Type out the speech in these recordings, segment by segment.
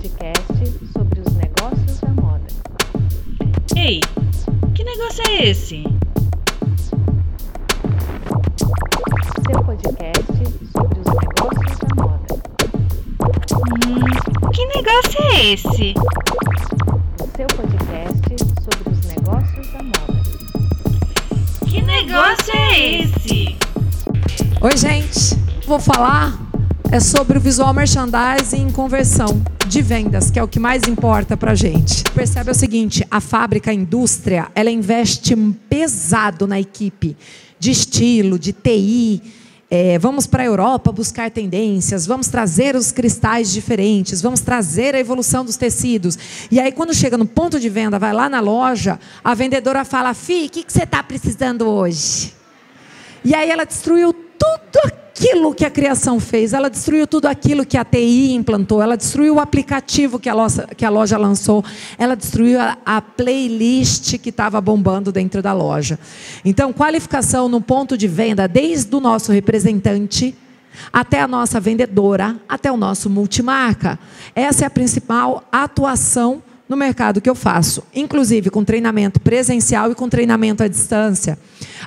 podcast sobre os negócios da moda. Ei, que negócio é esse? Seu podcast sobre os negócios da moda. Hum, que negócio é esse? O seu podcast sobre os negócios da moda. Que negócio é esse? Oi, gente. Vou falar é sobre o visual merchandising em conversão de vendas, que é o que mais importa para gente. Percebe o seguinte: a fábrica, a indústria, ela investe pesado na equipe de estilo, de TI. É, vamos para a Europa buscar tendências, vamos trazer os cristais diferentes, vamos trazer a evolução dos tecidos. E aí, quando chega no ponto de venda, vai lá na loja, a vendedora fala: Fi, o que, que você está precisando hoje? E aí ela destruiu tudo aquilo que a criação fez, ela destruiu tudo aquilo que a TI implantou, ela destruiu o aplicativo que a loja, que a loja lançou, ela destruiu a, a playlist que estava bombando dentro da loja. Então, qualificação no ponto de venda, desde o nosso representante até a nossa vendedora, até o nosso multimarca. Essa é a principal atuação no mercado que eu faço, inclusive com treinamento presencial e com treinamento à distância.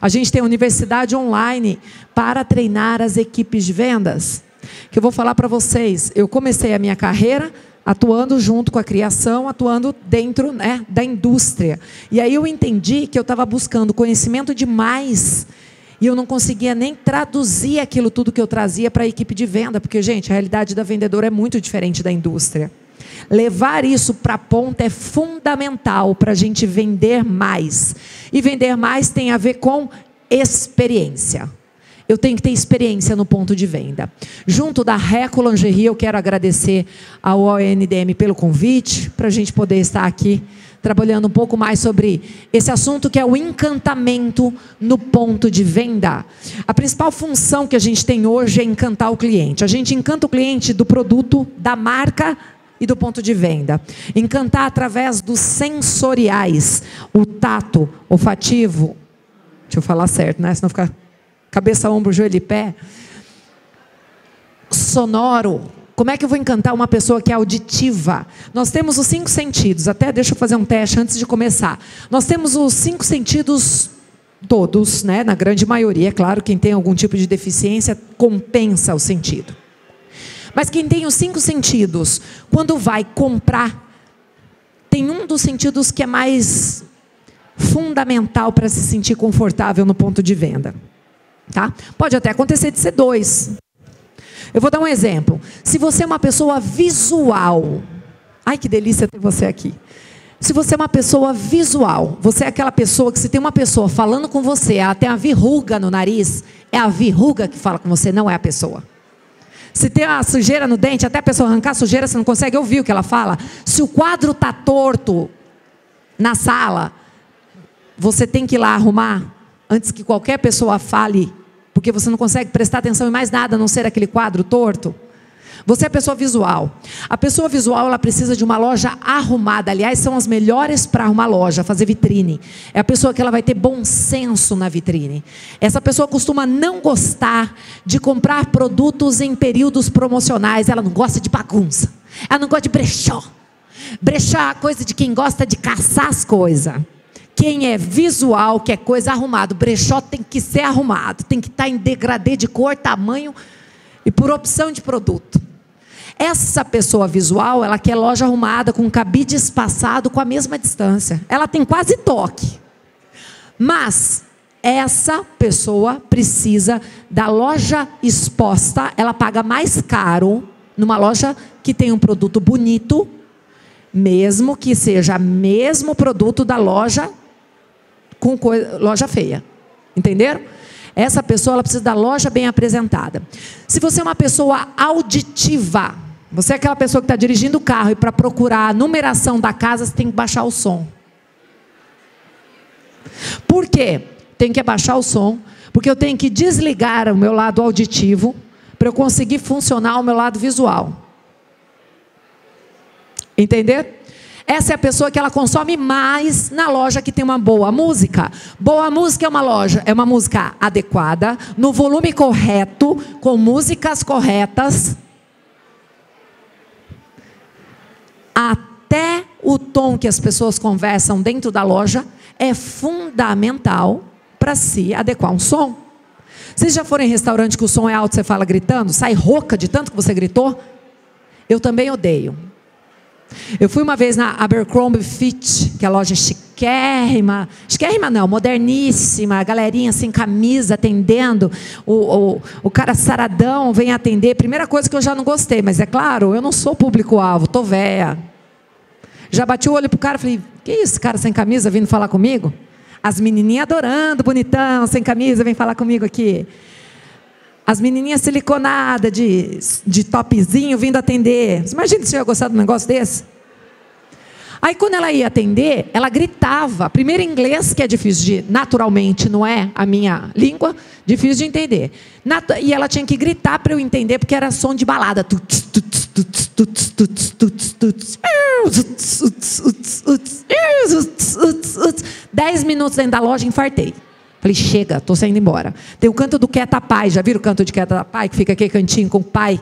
A gente tem universidade online para treinar as equipes de vendas. Que eu vou falar para vocês. Eu comecei a minha carreira atuando junto com a criação, atuando dentro né, da indústria. E aí eu entendi que eu estava buscando conhecimento demais e eu não conseguia nem traduzir aquilo tudo que eu trazia para a equipe de venda, porque, gente, a realidade da vendedora é muito diferente da indústria. Levar isso para a ponta é fundamental para a gente vender mais. E vender mais tem a ver com experiência. Eu tenho que ter experiência no ponto de venda. Junto da Reco Lingerie, eu quero agradecer ao ONDM pelo convite, para a gente poder estar aqui trabalhando um pouco mais sobre esse assunto que é o encantamento no ponto de venda. A principal função que a gente tem hoje é encantar o cliente. A gente encanta o cliente do produto, da marca, e do ponto de venda. Encantar através dos sensoriais, o tato, olfativo. Deixa eu falar certo, né? Senão fica cabeça, ombro, joelho e pé. Sonoro. Como é que eu vou encantar uma pessoa que é auditiva? Nós temos os cinco sentidos. Até deixa eu fazer um teste antes de começar. Nós temos os cinco sentidos todos, né? Na grande maioria, é claro, quem tem algum tipo de deficiência compensa o sentido. Mas quem tem os cinco sentidos, quando vai comprar, tem um dos sentidos que é mais fundamental para se sentir confortável no ponto de venda. Tá? Pode até acontecer de ser dois. Eu vou dar um exemplo. Se você é uma pessoa visual, ai que delícia ter você aqui. Se você é uma pessoa visual, você é aquela pessoa que se tem uma pessoa falando com você, tem a verruga no nariz, é a verruga que fala com você, não é a pessoa. Se tem uma sujeira no dente, até a pessoa arrancar a sujeira, você não consegue ouvir o que ela fala. Se o quadro está torto na sala, você tem que ir lá arrumar antes que qualquer pessoa fale, porque você não consegue prestar atenção em mais nada a não ser aquele quadro torto. Você é pessoa visual. A pessoa visual ela precisa de uma loja arrumada. Aliás, são as melhores para arrumar loja, fazer vitrine. É a pessoa que ela vai ter bom senso na vitrine. Essa pessoa costuma não gostar de comprar produtos em períodos promocionais. Ela não gosta de bagunça. Ela não gosta de brechó. Brechó é coisa de quem gosta de caçar as coisas. Quem é visual, quer coisa arrumada. brechó tem que ser arrumado. Tem que estar em degradê de cor, tamanho e por opção de produto. Essa pessoa visual, ela quer loja arrumada, com cabide espaçado, com a mesma distância. Ela tem quase toque. Mas essa pessoa precisa da loja exposta, ela paga mais caro numa loja que tem um produto bonito, mesmo que seja mesmo produto da loja com loja feia. Entenderam? Essa pessoa ela precisa da loja bem apresentada. Se você é uma pessoa auditiva, você é aquela pessoa que está dirigindo o carro e para procurar a numeração da casa, você tem que baixar o som. Por quê? Tem que abaixar o som, porque eu tenho que desligar o meu lado auditivo para eu conseguir funcionar o meu lado visual. Entender? Essa é a pessoa que ela consome mais na loja que tem uma boa música. Boa música é uma loja, é uma música adequada, no volume correto, com músicas corretas o tom que as pessoas conversam dentro da loja é fundamental para se adequar um som. Vocês já foram em restaurante que o som é alto, você fala gritando, sai rouca de tanto que você gritou? Eu também odeio. Eu fui uma vez na Abercrombie Fitch, que é a loja chiquérrima, chiquérrima não, moderníssima, a galerinha sem camisa atendendo, o, o, o cara saradão vem atender. Primeira coisa que eu já não gostei, mas é claro, eu não sou público-alvo, tô véia. Já bati o olho pro cara e falei, que isso, cara sem camisa vindo falar comigo? As menininhas adorando, bonitão, sem camisa, vem falar comigo aqui. As menininhas siliconadas de, de topzinho vindo atender. Imagina se eu ia gostar de um negócio desse. Aí quando ela ia atender, ela gritava. Primeiro inglês, que é difícil de, naturalmente, não é a minha língua, difícil de entender. E ela tinha que gritar para eu entender, porque era som de balada. Dez minutos dentro da loja, infartei. Falei, chega, estou saindo embora. Tem o canto do Quieta Pai, já viram o canto de Quieta Pai, que fica aqui cantinho com o pai?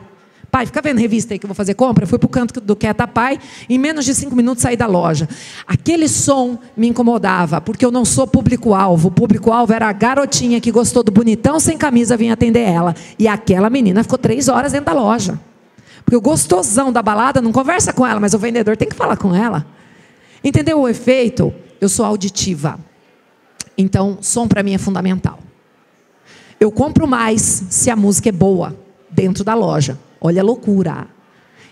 Pai, fica vendo revista aí que eu vou fazer compra. Fui para o canto do Quieta Pai, em menos de cinco minutos saí da loja. Aquele som me incomodava, porque eu não sou público-alvo. O público-alvo era a garotinha que gostou do bonitão sem camisa, vinha atender ela. E aquela menina ficou três horas dentro da loja. Porque o gostosão da balada não conversa com ela, mas o vendedor tem que falar com ela. Entendeu o efeito? Eu sou auditiva. Então, som para mim é fundamental. Eu compro mais se a música é boa dentro da loja. Olha a loucura.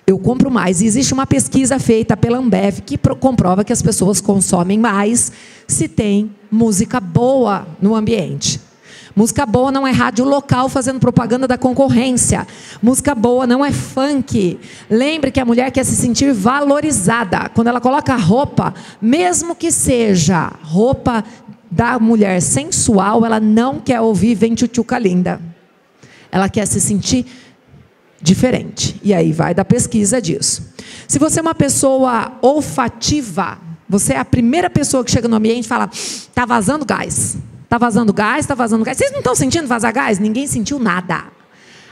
Eu compro mais. E existe uma pesquisa feita pela Ambev que comprova que as pessoas consomem mais se tem música boa no ambiente. Música boa não é rádio local fazendo propaganda da concorrência. Música boa não é funk. Lembre que a mulher quer se sentir valorizada. Quando ela coloca roupa, mesmo que seja roupa da mulher sensual, ela não quer ouvir vem tchutchuca linda. Ela quer se sentir diferente. E aí vai da pesquisa disso. Se você é uma pessoa olfativa, você é a primeira pessoa que chega no ambiente e fala: "Tá vazando gás". Tá vazando gás, tá vazando gás. Vocês não estão sentindo vazar gás? Ninguém sentiu nada.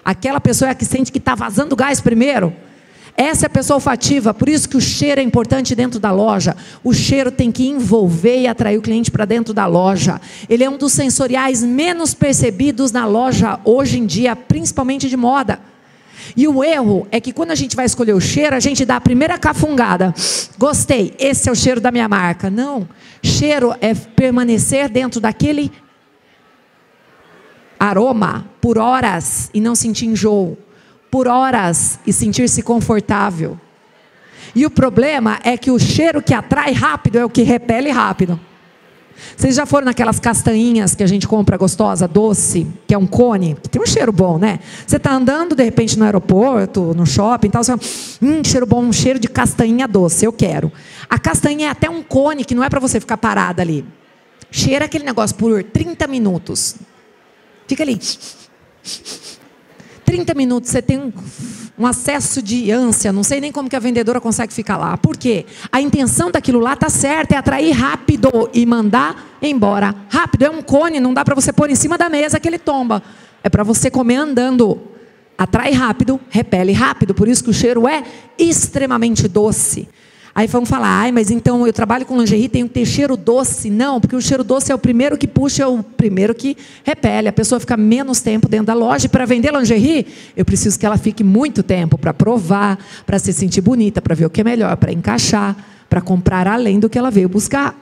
Aquela pessoa é a que sente que está vazando gás primeiro. Essa é a pessoa olfativa, por isso que o cheiro é importante dentro da loja. O cheiro tem que envolver e atrair o cliente para dentro da loja. Ele é um dos sensoriais menos percebidos na loja hoje em dia, principalmente de moda. E o erro é que quando a gente vai escolher o cheiro, a gente dá a primeira cafungada. Gostei, esse é o cheiro da minha marca. Não. Cheiro é permanecer dentro daquele aroma por horas e não sentir enjoo por horas e sentir-se confortável. E o problema é que o cheiro que atrai rápido é o que repele rápido. Vocês já foram naquelas castanhinhas que a gente compra gostosa, doce, que é um cone, que tem um cheiro bom, né? Você está andando de repente no aeroporto, no shopping, tal, você fala, hum, cheiro bom, um cheiro de castanha doce, eu quero. A castanha é até um cone que não é para você ficar parada ali. Cheira aquele negócio por 30 minutos. Fica ali. 30 minutos você tem um, um, acesso de ânsia, não sei nem como que a vendedora consegue ficar lá. Por quê? A intenção daquilo lá tá certa, é atrair rápido e mandar embora. Rápido, é um cone, não dá para você pôr em cima da mesa que ele tomba. É para você comer andando. Atrai rápido, repele rápido, por isso que o cheiro é extremamente doce. Aí vamos falar, ai, mas então eu trabalho com lingerie, tenho que ter cheiro doce. Não, porque o cheiro doce é o primeiro que puxa, é o primeiro que repele. A pessoa fica menos tempo dentro da loja. Para vender lingerie, eu preciso que ela fique muito tempo para provar, para se sentir bonita, para ver o que é melhor, para encaixar, para comprar além do que ela veio buscar.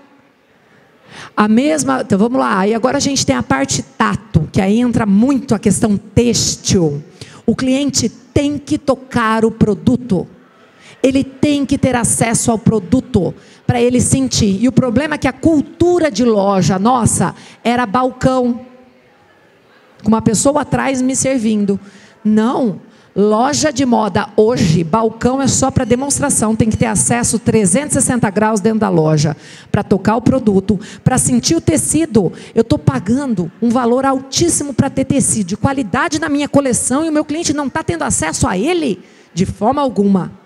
A mesma, então vamos lá. E agora a gente tem a parte tato, que aí entra muito a questão têxtil. O cliente tem que tocar o produto ele tem que ter acesso ao produto para ele sentir. E o problema é que a cultura de loja nossa era balcão, com uma pessoa atrás me servindo. Não, loja de moda hoje, balcão é só para demonstração, tem que ter acesso 360 graus dentro da loja para tocar o produto, para sentir o tecido. Eu estou pagando um valor altíssimo para ter tecido de qualidade na minha coleção e o meu cliente não está tendo acesso a ele de forma alguma.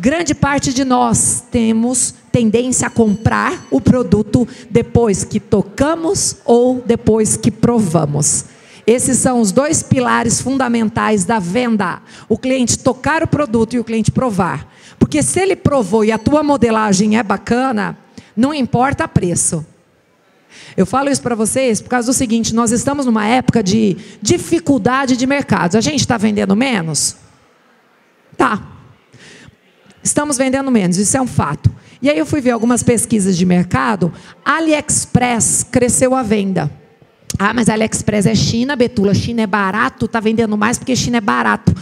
Grande parte de nós temos tendência a comprar o produto depois que tocamos ou depois que provamos. Esses são os dois pilares fundamentais da venda: o cliente tocar o produto e o cliente provar. Porque se ele provou e a tua modelagem é bacana, não importa preço. Eu falo isso para vocês por causa do seguinte: nós estamos numa época de dificuldade de mercados. A gente está vendendo menos? Tá. Estamos vendendo menos, isso é um fato. E aí eu fui ver algumas pesquisas de mercado. AliExpress cresceu a venda. Ah, mas AliExpress é China, Betula. China é barato, está vendendo mais porque China é barato.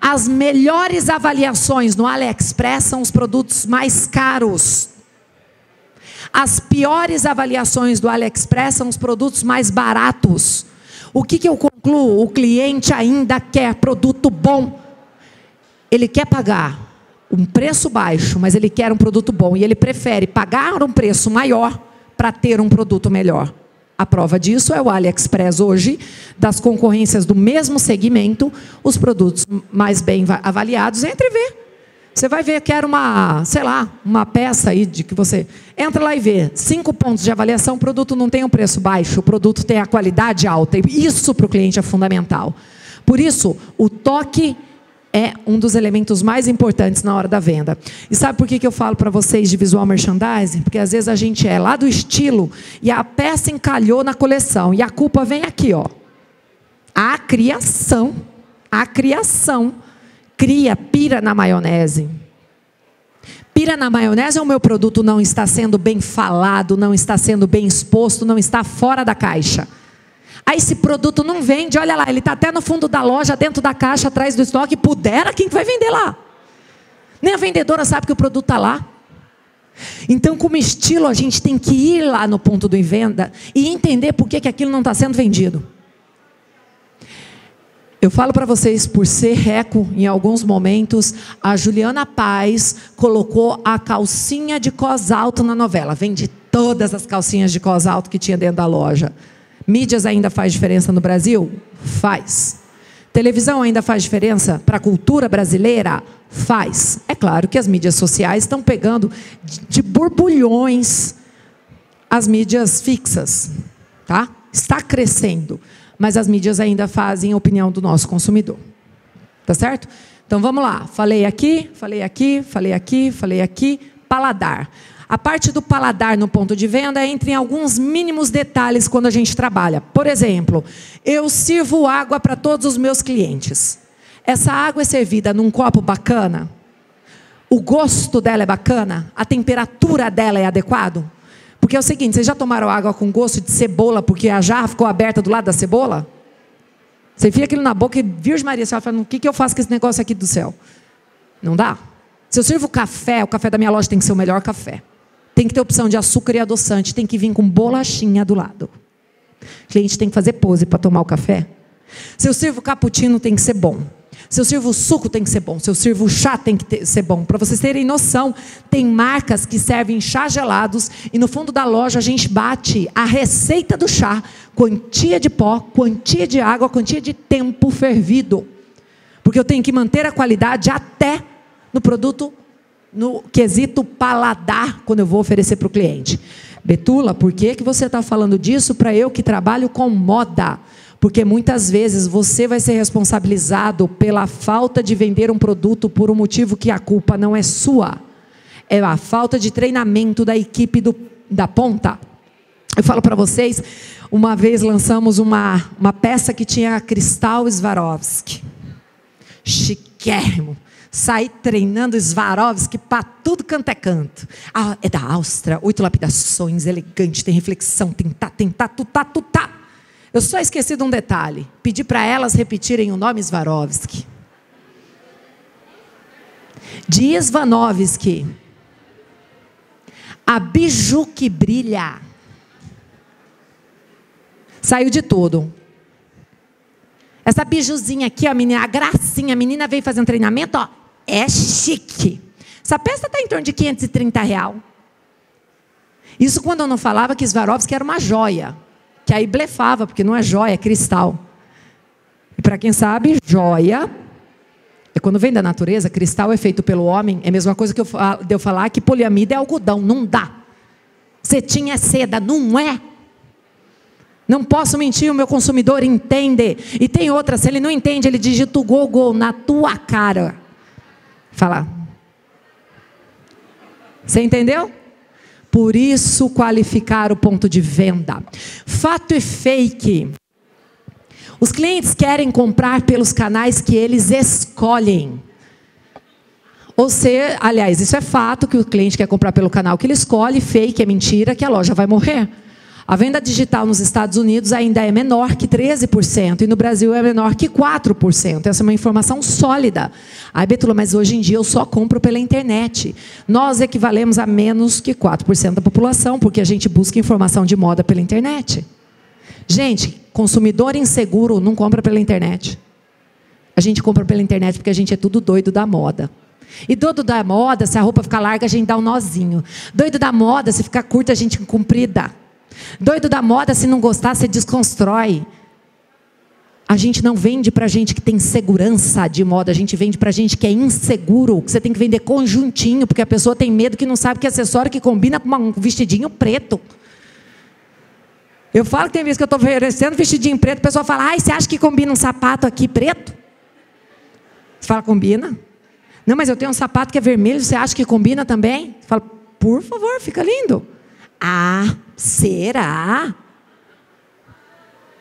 As melhores avaliações no AliExpress são os produtos mais caros. As piores avaliações do AliExpress são os produtos mais baratos. O que, que eu concluo? O cliente ainda quer produto bom. Ele quer pagar um preço baixo, mas ele quer um produto bom. E ele prefere pagar um preço maior para ter um produto melhor. A prova disso é o AliExpress hoje, das concorrências do mesmo segmento, os produtos mais bem avaliados, entre ver. Você vai ver que era uma, sei lá, uma peça aí de que você entra lá e vê. Cinco pontos de avaliação, o produto não tem um preço baixo, o produto tem a qualidade alta. E isso para o cliente é fundamental. Por isso, o toque é um dos elementos mais importantes na hora da venda. E sabe por que, que eu falo para vocês de visual merchandising? Porque às vezes a gente é lá do estilo e a peça encalhou na coleção. E a culpa vem aqui, ó. A criação. A criação cria, pira na maionese. Pira na maionese ou o meu produto não está sendo bem falado, não está sendo bem exposto, não está fora da caixa? Aí esse produto não vende, olha lá, ele está até no fundo da loja, dentro da caixa, atrás do estoque, pudera, quem vai vender lá? Nem a vendedora sabe que o produto está lá. Então, como estilo, a gente tem que ir lá no ponto do venda e entender por que, que aquilo não está sendo vendido. Eu falo para vocês, por ser reco em alguns momentos, a Juliana Paz colocou a calcinha de cos alto na novela. Vende todas as calcinhas de cos alto que tinha dentro da loja. Mídias ainda faz diferença no Brasil? Faz. Televisão ainda faz diferença para a cultura brasileira? Faz. É claro que as mídias sociais estão pegando de borbulhões as mídias fixas, tá? Está crescendo mas as mídias ainda fazem a opinião do nosso consumidor. Tá certo? Então vamos lá. Falei aqui, falei aqui, falei aqui, falei aqui. Paladar. A parte do paladar no ponto de venda entra em alguns mínimos detalhes quando a gente trabalha. Por exemplo, eu sirvo água para todos os meus clientes. Essa água é servida num copo bacana? O gosto dela é bacana? A temperatura dela é adequado? Porque é o seguinte, vocês já tomaram água com gosto de cebola porque a jarra ficou aberta do lado da cebola? Você enfia aquilo na boca e, Virgem Maria, você fala, o que, que eu faço com esse negócio aqui do céu? Não dá? Se eu sirvo café, o café da minha loja tem que ser o melhor café. Tem que ter opção de açúcar e adoçante, tem que vir com bolachinha do lado. O cliente tem que fazer pose para tomar o café. Se eu sirvo cappuccino, tem que ser bom. Se eu sirvo suco, tem que ser bom. Se eu sirvo chá, tem que ter, ser bom. Para vocês terem noção, tem marcas que servem chá gelados e no fundo da loja a gente bate a receita do chá, quantia de pó, quantia de água, quantia de tempo fervido. Porque eu tenho que manter a qualidade até no produto, no quesito paladar, quando eu vou oferecer para o cliente. Betula, por que, que você está falando disso para eu que trabalho com moda? Porque muitas vezes você vai ser responsabilizado pela falta de vender um produto por um motivo que a culpa não é sua. É a falta de treinamento da equipe do, da ponta. Eu falo para vocês, uma vez lançamos uma, uma peça que tinha Cristal Swarovski. Chiquérrimo. Saí treinando Swarovski para tudo canto é canto. Ah, é da Áustria, oito lapidações, elegante, tem reflexão, tem tá, tem tá, tu tá, tu tá. Eu só esqueci de um detalhe. Pedi para elas repetirem o nome Swarovski. De Swarovski. A biju que brilha. Saiu de tudo. Essa bijuzinha aqui, a menina, a gracinha, a menina veio fazer um treinamento, ó, é chique. Essa peça está em torno de 530 real. Isso quando eu não falava que Swarovski era uma joia que aí blefava, porque não é joia, é cristal. E para quem sabe, joia é quando vem da natureza, cristal é feito pelo homem, é a mesma coisa que eu, de eu falar que poliamida é algodão, não dá. Cetim é seda, não é. Não posso mentir, o meu consumidor entende. E tem outra, se ele não entende, ele digita o Google na tua cara. Fala. Você entendeu? Por isso, qualificar o ponto de venda. Fato e fake. Os clientes querem comprar pelos canais que eles escolhem. Ou seja, aliás, isso é fato que o cliente quer comprar pelo canal que ele escolhe, fake é mentira, que a loja vai morrer. A venda digital nos Estados Unidos ainda é menor que 13% e no Brasil é menor que 4%. Essa é uma informação sólida. Ai, Betula, mas hoje em dia eu só compro pela internet. Nós equivalemos a menos que 4% da população, porque a gente busca informação de moda pela internet. Gente, consumidor inseguro não compra pela internet. A gente compra pela internet porque a gente é tudo doido da moda. E doido da moda, se a roupa ficar larga, a gente dá um nozinho. Doido da moda, se ficar curta, a gente comprida. Doido da moda, se não gostar, você desconstrói. A gente não vende para gente que tem segurança de moda, a gente vende para gente que é inseguro, que você tem que vender conjuntinho, porque a pessoa tem medo que não sabe que acessório que combina com um vestidinho preto. Eu falo que tem vezes que eu estou oferecendo vestidinho preto, a pessoa fala, ai, você acha que combina um sapato aqui preto? Você fala, combina? Não, mas eu tenho um sapato que é vermelho, você acha que combina também? Você fala, por favor, fica lindo. Ah, será?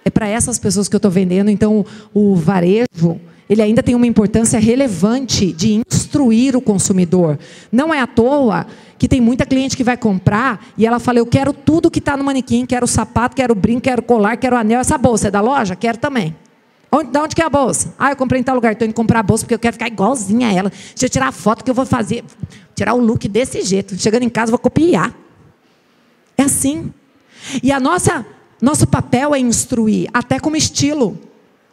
É para essas pessoas que eu estou vendendo. Então, o varejo, ele ainda tem uma importância relevante de instruir o consumidor. Não é à toa que tem muita cliente que vai comprar e ela fala: Eu quero tudo que está no manequim, quero sapato, quero brinco, quero colar, quero anel. Essa bolsa é da loja? Quero também. Onde, da onde que é a bolsa? Ah, eu comprei em tal lugar. Estou indo comprar a bolsa porque eu quero ficar igualzinha a ela. Deixa eu tirar a foto que eu vou fazer. Tirar o look desse jeito. Chegando em casa, vou copiar. É assim. E a nossa nosso papel é instruir, até como estilo.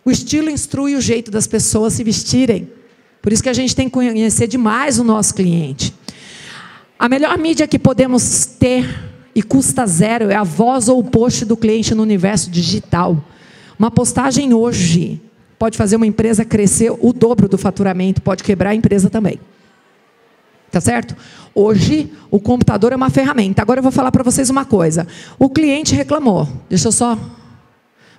O estilo instrui o jeito das pessoas se vestirem. Por isso que a gente tem que conhecer demais o nosso cliente. A melhor mídia que podemos ter e custa zero é a voz ou o post do cliente no universo digital. Uma postagem hoje pode fazer uma empresa crescer o dobro do faturamento, pode quebrar a empresa também. Tá certo? Hoje, o computador é uma ferramenta. Agora eu vou falar para vocês uma coisa. O cliente reclamou. Deixa eu só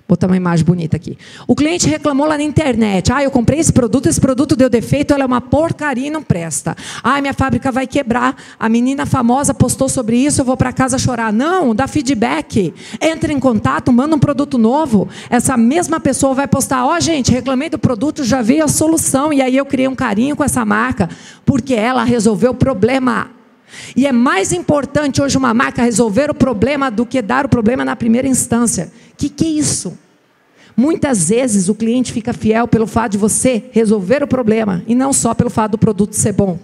botar uma imagem bonita aqui. O cliente reclamou lá na internet. Ah, eu comprei esse produto, esse produto deu defeito, ela é uma porcaria e não presta. Ah, minha fábrica vai quebrar. A menina famosa postou sobre isso, eu vou para casa chorar. Não, dá feedback. Entra em contato, manda um produto novo. Essa mesma pessoa vai postar: Ó, oh, gente, reclamei do produto, já veio a solução. E aí eu criei um carinho com essa marca, porque ela resolveu o problema. E é mais importante hoje uma marca resolver o problema do que dar o problema na primeira instância. O que, que é isso? Muitas vezes o cliente fica fiel pelo fato de você resolver o problema e não só pelo fato do produto ser bom.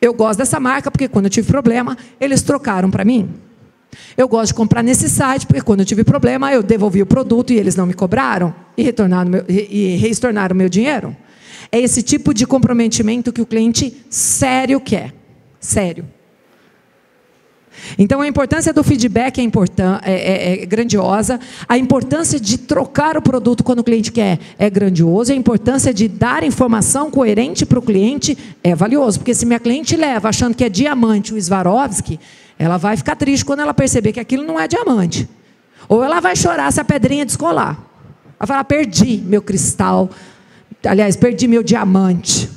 Eu gosto dessa marca porque quando eu tive problema, eles trocaram para mim. Eu gosto de comprar nesse site porque quando eu tive problema, eu devolvi o produto e eles não me cobraram e, retornaram meu, e o meu dinheiro. É esse tipo de comprometimento que o cliente sério quer. Sério. Então a importância do feedback é, é, é, é, grandiosa, a importância de trocar o produto quando o cliente quer é grandioso, a importância de dar informação coerente para o cliente é valioso, porque se minha cliente leva achando que é diamante o Swarovski, ela vai ficar triste quando ela perceber que aquilo não é diamante. Ou ela vai chorar se a pedrinha descolar. Ela vai falar, perdi meu cristal, aliás, perdi meu diamante.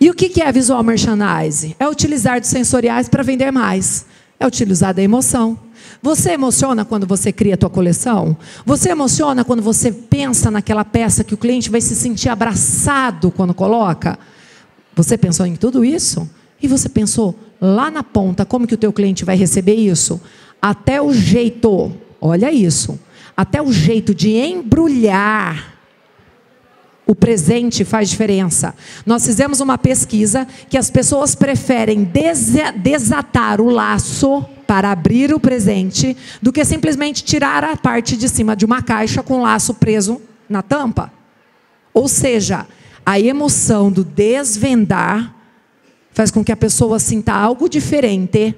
E o que é visual merchandising? É utilizar dos sensoriais para vender mais. É utilizar da emoção. Você emociona quando você cria a tua coleção? Você emociona quando você pensa naquela peça que o cliente vai se sentir abraçado quando coloca? Você pensou em tudo isso? E você pensou lá na ponta como que o teu cliente vai receber isso? Até o jeito, olha isso, até o jeito de embrulhar o presente faz diferença. Nós fizemos uma pesquisa que as pessoas preferem desatar o laço para abrir o presente do que simplesmente tirar a parte de cima de uma caixa com o laço preso na tampa. Ou seja, a emoção do desvendar faz com que a pessoa sinta algo diferente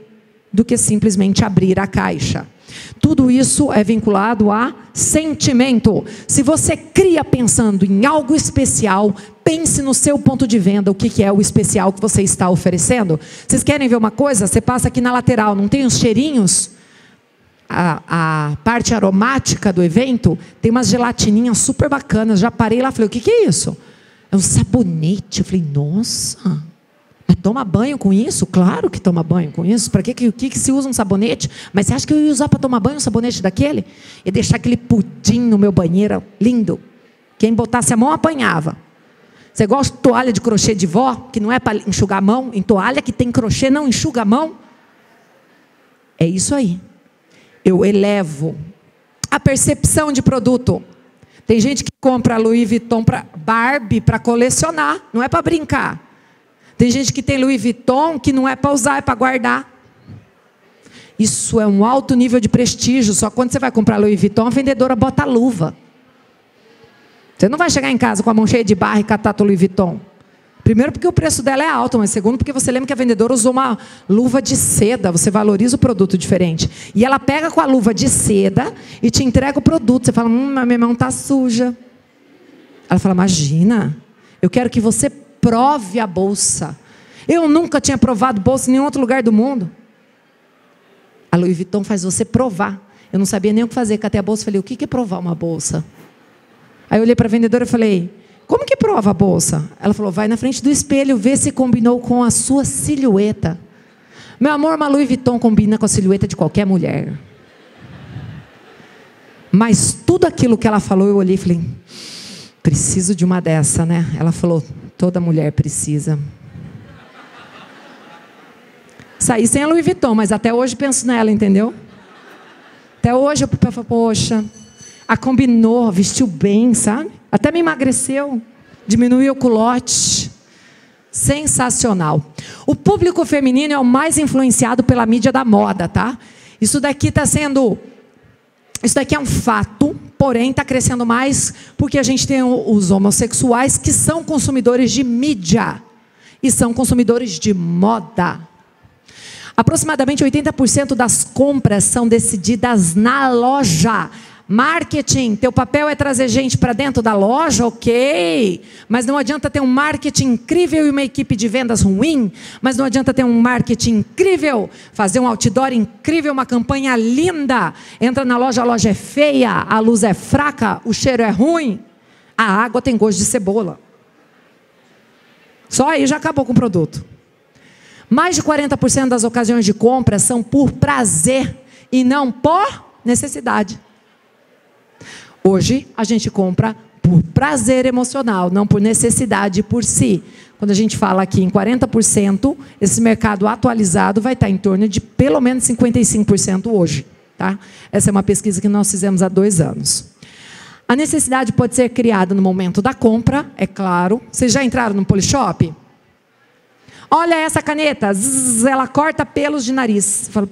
do que simplesmente abrir a caixa. Tudo isso é vinculado a sentimento. Se você cria pensando em algo especial, pense no seu ponto de venda, o que é o especial que você está oferecendo. Vocês querem ver uma coisa? Você passa aqui na lateral, não tem os cheirinhos? a, a parte aromática do evento, tem umas gelatininhas super bacanas. Já parei lá, falei, o que, que é isso? É um sabonete. Eu falei, nossa, toma banho com isso? Claro que toma banho com isso. Para que, que, que, se usa um sabonete? Mas você acha que eu ia usar para tomar banho um sabonete daquele? E deixar aquele pudim no meu banheiro lindo. Quem botasse a mão apanhava. Você gosta de toalha de crochê de vó, que não é para enxugar a mão? Em toalha que tem crochê não enxuga a mão? É isso aí. Eu elevo a percepção de produto. Tem gente que compra Louis Vuitton para Barbie para colecionar, não é para brincar. Tem gente que tem Louis Vuitton que não é para usar, é para guardar. Isso é um alto nível de prestígio. Só quando você vai comprar Louis Vuitton, a vendedora bota a luva. Você não vai chegar em casa com a mão cheia de barra e catar Louis Vuitton. Primeiro, porque o preço dela é alto, mas segundo, porque você lembra que a vendedora usou uma luva de seda, você valoriza o produto diferente. E ela pega com a luva de seda e te entrega o produto. Você fala, hum, minha mão está suja. Ela fala, imagina, eu quero que você prove a bolsa. Eu nunca tinha provado bolsa em nenhum outro lugar do mundo. A Louis Vuitton faz você provar. Eu não sabia nem o que fazer, catei a bolsa falei, o que é provar uma bolsa? Aí eu olhei para a vendedora e falei, como que prova a bolsa? Ela falou, vai na frente do espelho, vê se combinou com a sua silhueta. Meu amor, uma Louis Vuitton combina com a silhueta de qualquer mulher. Mas tudo aquilo que ela falou, eu olhei e falei, preciso de uma dessa, né? Ela falou, toda mulher precisa. Saí sem a Louis Vuitton, mas até hoje penso nela, entendeu? Até hoje eu falo, poxa, a combinou, vestiu bem, sabe? Até me emagreceu, diminuiu o culote. Sensacional. O público feminino é o mais influenciado pela mídia da moda, tá? Isso daqui está sendo. Isso daqui é um fato, porém está crescendo mais porque a gente tem os homossexuais que são consumidores de mídia e são consumidores de moda. Aproximadamente 80% das compras são decididas na loja. Marketing, teu papel é trazer gente para dentro da loja, ok. Mas não adianta ter um marketing incrível e uma equipe de vendas ruim. Mas não adianta ter um marketing incrível, fazer um outdoor incrível, uma campanha linda. Entra na loja, a loja é feia, a luz é fraca, o cheiro é ruim, a água tem gosto de cebola. Só aí já acabou com o produto. Mais de 40% das ocasiões de compra são por prazer e não por necessidade. Hoje a gente compra por prazer emocional, não por necessidade por si. Quando a gente fala aqui em 40%, esse mercado atualizado vai estar em torno de pelo menos 55% hoje. Tá? Essa é uma pesquisa que nós fizemos há dois anos. A necessidade pode ser criada no momento da compra, é claro. Vocês já entraram no Polishop? Olha essa caneta, zzz, ela corta pelos de nariz. Falo,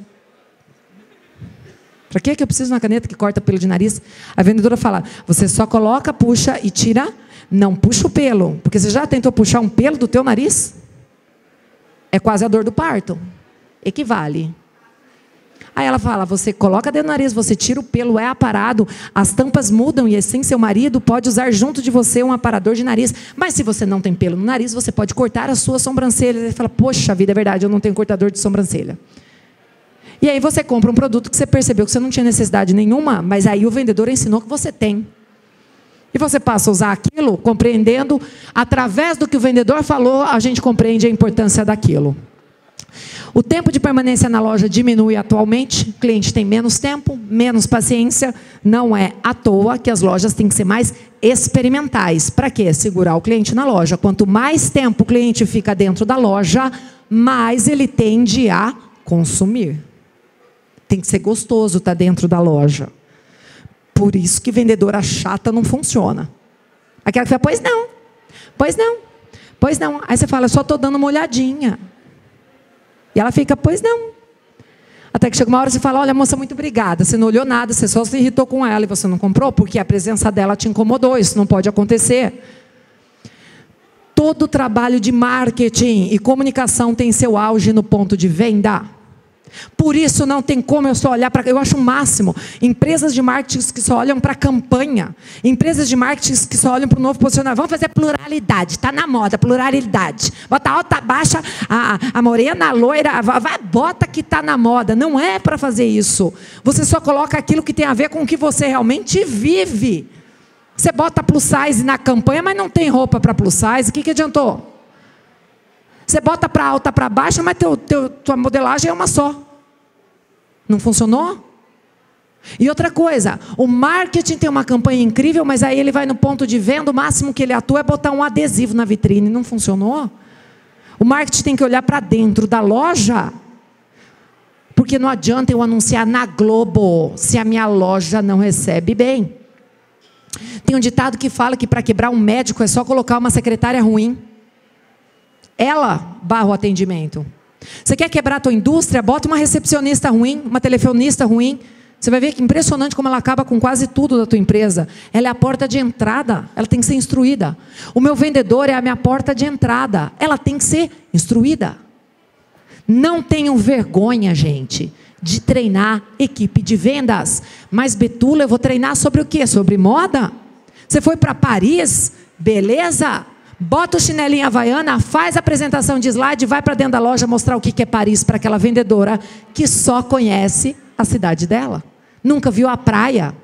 para que eu preciso de uma caneta que corta pelo de nariz? A vendedora fala: você só coloca, puxa e tira, não puxa o pelo, porque você já tentou puxar um pelo do teu nariz? É quase a dor do parto. Equivale. Aí ela fala: você coloca dentro do nariz, você tira o pelo, é aparado, as tampas mudam e assim seu marido pode usar junto de você um aparador de nariz. Mas se você não tem pelo no nariz, você pode cortar as suas sobrancelhas. Ele fala: poxa vida, é verdade, eu não tenho cortador de sobrancelha. E aí você compra um produto que você percebeu que você não tinha necessidade nenhuma, mas aí o vendedor ensinou que você tem. E você passa a usar aquilo, compreendendo, através do que o vendedor falou, a gente compreende a importância daquilo. O tempo de permanência na loja diminui atualmente, o cliente tem menos tempo, menos paciência. Não é à toa que as lojas têm que ser mais experimentais. Para quê? Segurar o cliente na loja. Quanto mais tempo o cliente fica dentro da loja, mais ele tende a consumir. Tem que ser gostoso estar tá dentro da loja. Por isso que vendedora chata não funciona. Aquela que fala, pois não, pois não, pois não. Aí você fala, só estou dando uma olhadinha. E ela fica, pois não. Até que chega uma hora e você fala, olha, moça, muito obrigada. Você não olhou nada, você só se irritou com ela e você não comprou porque a presença dela te incomodou. Isso não pode acontecer. Todo trabalho de marketing e comunicação tem seu auge no ponto de venda. Por isso não tem como eu só olhar para. Eu acho o máximo. Empresas de marketing que só olham para campanha. Empresas de marketing que só olham para o novo posicionamento. Vamos fazer pluralidade. Está na moda, pluralidade. Bota alta, baixa, a, a morena, a loira. Vai, bota que está na moda. Não é para fazer isso. Você só coloca aquilo que tem a ver com o que você realmente vive. Você bota plus size na campanha, mas não tem roupa para plus size. O que, que adiantou? Você bota para alta, para baixa, mas teu, teu, tua modelagem é uma só. Não funcionou? E outra coisa, o marketing tem uma campanha incrível, mas aí ele vai no ponto de venda, o máximo que ele atua é botar um adesivo na vitrine. Não funcionou? O marketing tem que olhar para dentro da loja. Porque não adianta eu anunciar na Globo se a minha loja não recebe bem. Tem um ditado que fala que para quebrar um médico é só colocar uma secretária ruim. Ela barra o atendimento. Você quer quebrar a tua indústria? Bota uma recepcionista ruim, uma telefonista ruim. Você vai ver que impressionante como ela acaba com quase tudo da tua empresa. Ela é a porta de entrada, ela tem que ser instruída. O meu vendedor é a minha porta de entrada, ela tem que ser instruída. Não tenham vergonha, gente, de treinar equipe de vendas. Mas Betula, eu vou treinar sobre o quê? Sobre moda? Você foi para Paris? Beleza? Bota o chinelinho havaiana, faz a apresentação de slide, vai para dentro da loja mostrar o que é Paris para aquela vendedora que só conhece a cidade dela. Nunca viu a praia.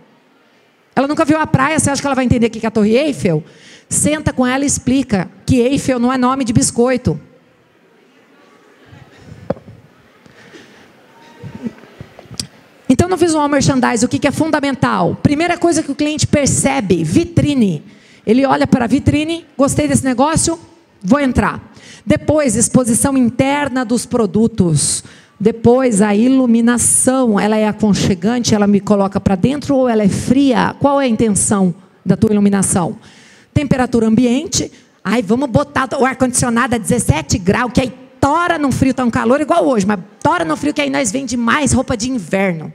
Ela nunca viu a praia, você acha que ela vai entender o que é a Torre Eiffel? Senta com ela e explica que Eiffel não é nome de biscoito. Então, no visual merchandise, o que é fundamental? Primeira coisa que o cliente percebe: vitrine. Ele olha para a vitrine, gostei desse negócio, vou entrar. Depois, exposição interna dos produtos. Depois, a iluminação, ela é aconchegante, ela me coloca para dentro ou ela é fria? Qual é a intenção da tua iluminação? Temperatura ambiente. Ai, vamos botar o ar-condicionado a 17 graus, que aí tora no frio, está um calor igual hoje, mas tora no frio, que aí nós vende mais roupa de inverno.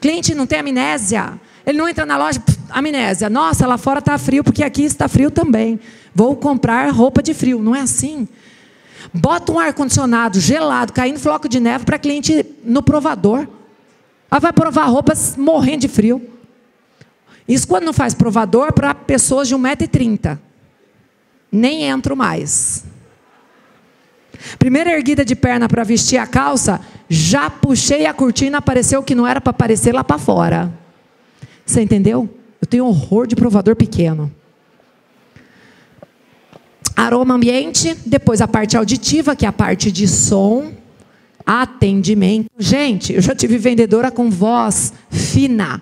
Cliente não tem amnésia. Ele não entra na loja, amnésia. Nossa, lá fora está frio, porque aqui está frio também. Vou comprar roupa de frio. Não é assim. Bota um ar-condicionado gelado, caindo floco de neve para cliente no provador. Ela vai provar roupas morrendo de frio. Isso quando não faz provador para pessoas de 1,30m. Nem entro mais. Primeira erguida de perna para vestir a calça, já puxei a cortina, apareceu o que não era para aparecer lá para fora. Você entendeu? Tenho horror de provador pequeno. Aroma ambiente, depois a parte auditiva, que é a parte de som, atendimento. Gente, eu já tive vendedora com voz fina.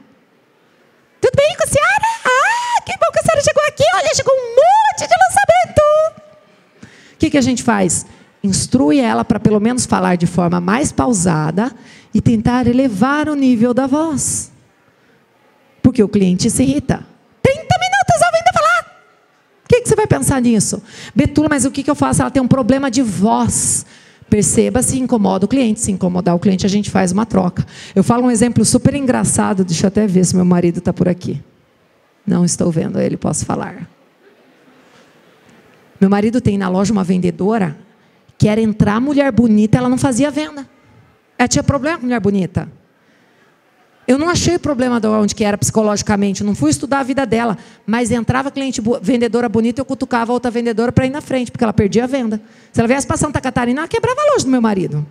Tudo bem com a senhora? Ah, que bom que a senhora chegou aqui. Olha, chegou um monte de lançamento. O que, que a gente faz? Instrui ela para pelo menos falar de forma mais pausada e tentar elevar o nível da voz. Porque o cliente se irrita. 30 minutos ouvindo falar. O que, que você vai pensar nisso? Betula, mas o que, que eu faço? Ela tem um problema de voz. Perceba se incomoda o cliente. Se incomodar o cliente, a gente faz uma troca. Eu falo um exemplo super engraçado. Deixa eu até ver se meu marido está por aqui. Não estou vendo ele, posso falar. Meu marido tem na loja uma vendedora que era entrar mulher bonita, ela não fazia venda. Ela tinha problema com mulher bonita. Eu não achei problema de onde que era psicologicamente, não fui estudar a vida dela, mas entrava cliente vendedora bonita, eu cutucava a outra vendedora para ir na frente, porque ela perdia a venda. Se ela viesse para Santa Catarina, ela quebrava a loja do meu marido.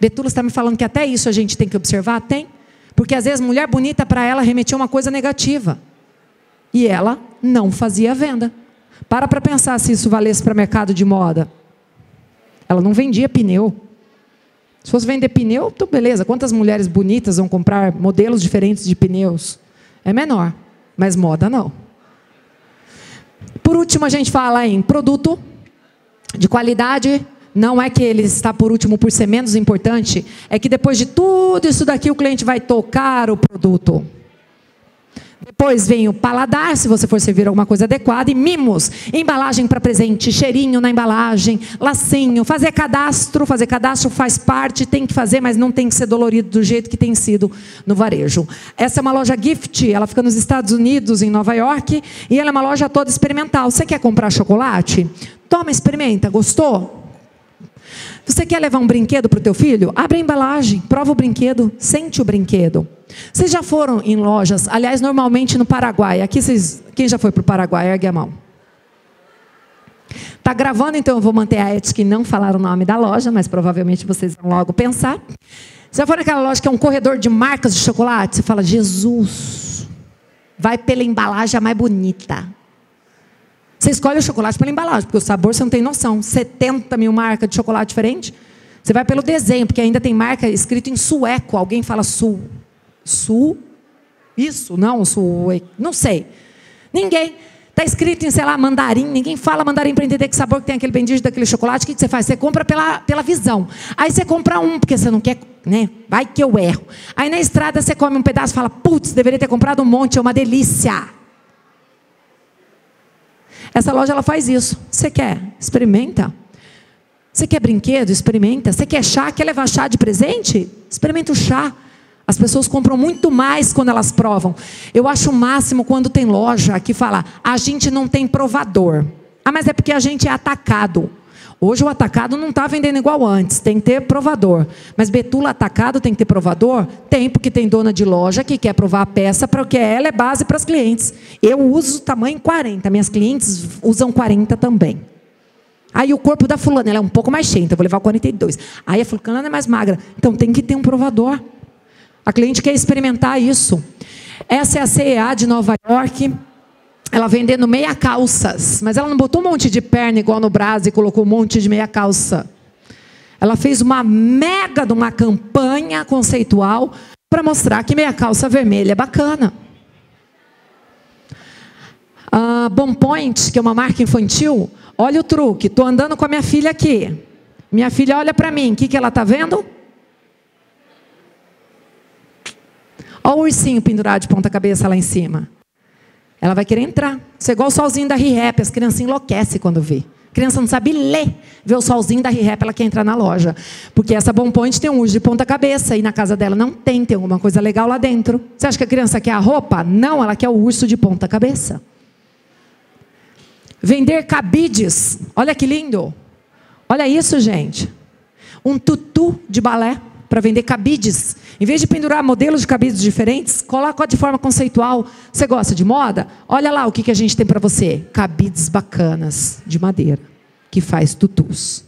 Betula está me falando que até isso a gente tem que observar? Tem. Porque às vezes mulher bonita para ela remetia uma coisa negativa. E ela não fazia venda. Para para pensar se isso valesse para mercado de moda. Ela não vendia pneu. Se fosse vender pneu, então beleza. Quantas mulheres bonitas vão comprar modelos diferentes de pneus? É menor, mas moda não. Por último, a gente fala em produto de qualidade. Não é que ele está por último por ser menos importante, é que depois de tudo isso daqui o cliente vai tocar o produto. Depois vem o paladar, se você for servir alguma coisa adequada, e mimos, embalagem para presente, cheirinho na embalagem, lacinho, fazer cadastro, fazer cadastro faz parte, tem que fazer, mas não tem que ser dolorido do jeito que tem sido no varejo. Essa é uma loja gift, ela fica nos Estados Unidos, em Nova York, e ela é uma loja toda experimental. Você quer comprar chocolate? Toma, experimenta, gostou? Você quer levar um brinquedo para o teu filho? Abre a embalagem, prova o brinquedo, sente o brinquedo. Vocês já foram em lojas, aliás, normalmente no Paraguai. Aqui vocês, quem já foi para o Paraguai? Ergue a mão. Tá gravando, então eu vou manter a ética e não falar o nome da loja, mas provavelmente vocês vão logo pensar. Já foi naquela loja que é um corredor de marcas de chocolate? Você fala, Jesus, vai pela embalagem mais bonita. Você escolhe o chocolate pela embalagem, porque o sabor você não tem noção. 70 mil marcas de chocolate diferente. Você vai pelo desenho, porque ainda tem marca escrito em sueco. Alguém fala sul. Sul? Isso, não, sul. Não sei. Ninguém. Está escrito em, sei lá, mandarim. Ninguém fala mandarim para entender que sabor que tem aquele bendito daquele chocolate. O que, que você faz? Você compra pela, pela visão. Aí você compra um, porque você não quer, né? Vai que eu erro. Aí na estrada você come um pedaço e fala, putz, deveria ter comprado um monte, é uma delícia. Essa loja ela faz isso. Você quer? Experimenta. Você quer brinquedo? Experimenta. Você quer chá? Quer levar chá de presente? Experimenta o chá. As pessoas compram muito mais quando elas provam. Eu acho o máximo quando tem loja que fala: a gente não tem provador. Ah, mas é porque a gente é atacado. Hoje o atacado não está vendendo igual antes, tem que ter provador. Mas Betula atacado tem que ter provador? Tem, porque tem dona de loja que quer provar a peça porque ela é base para as clientes. Eu uso tamanho 40, minhas clientes usam 40 também. Aí o corpo da fulana ela é um pouco mais cheio, então vou levar o 42. Aí a fulana é mais magra, então tem que ter um provador. A cliente quer experimentar isso. Essa é a CEA de Nova York ela vendendo meia calças, mas ela não botou um monte de perna igual no Brasil e colocou um monte de meia calça. Ela fez uma mega de uma campanha conceitual para mostrar que meia calça vermelha é bacana. A Bom Point, que é uma marca infantil, olha o truque. Estou andando com a minha filha aqui. Minha filha olha para mim. O que, que ela está vendo? Olha o ursinho pendurado de ponta cabeça lá em cima. Ela vai querer entrar. Isso é igual o solzinho da ReHap. As crianças enlouquecem quando vê. A criança não sabe ler. Vê o solzinho da ReHap, ela quer entrar na loja. Porque essa Bom Point tem um urso de ponta cabeça. E na casa dela não tem. Tem alguma coisa legal lá dentro. Você acha que a criança quer a roupa? Não, ela quer o urso de ponta cabeça. Vender cabides. Olha que lindo. Olha isso, gente. Um tutu de balé para vender cabides. Em vez de pendurar modelos de cabides diferentes, coloca de forma conceitual. Você gosta de moda? Olha lá o que, que a gente tem para você. Cabides bacanas de madeira, que faz tutus.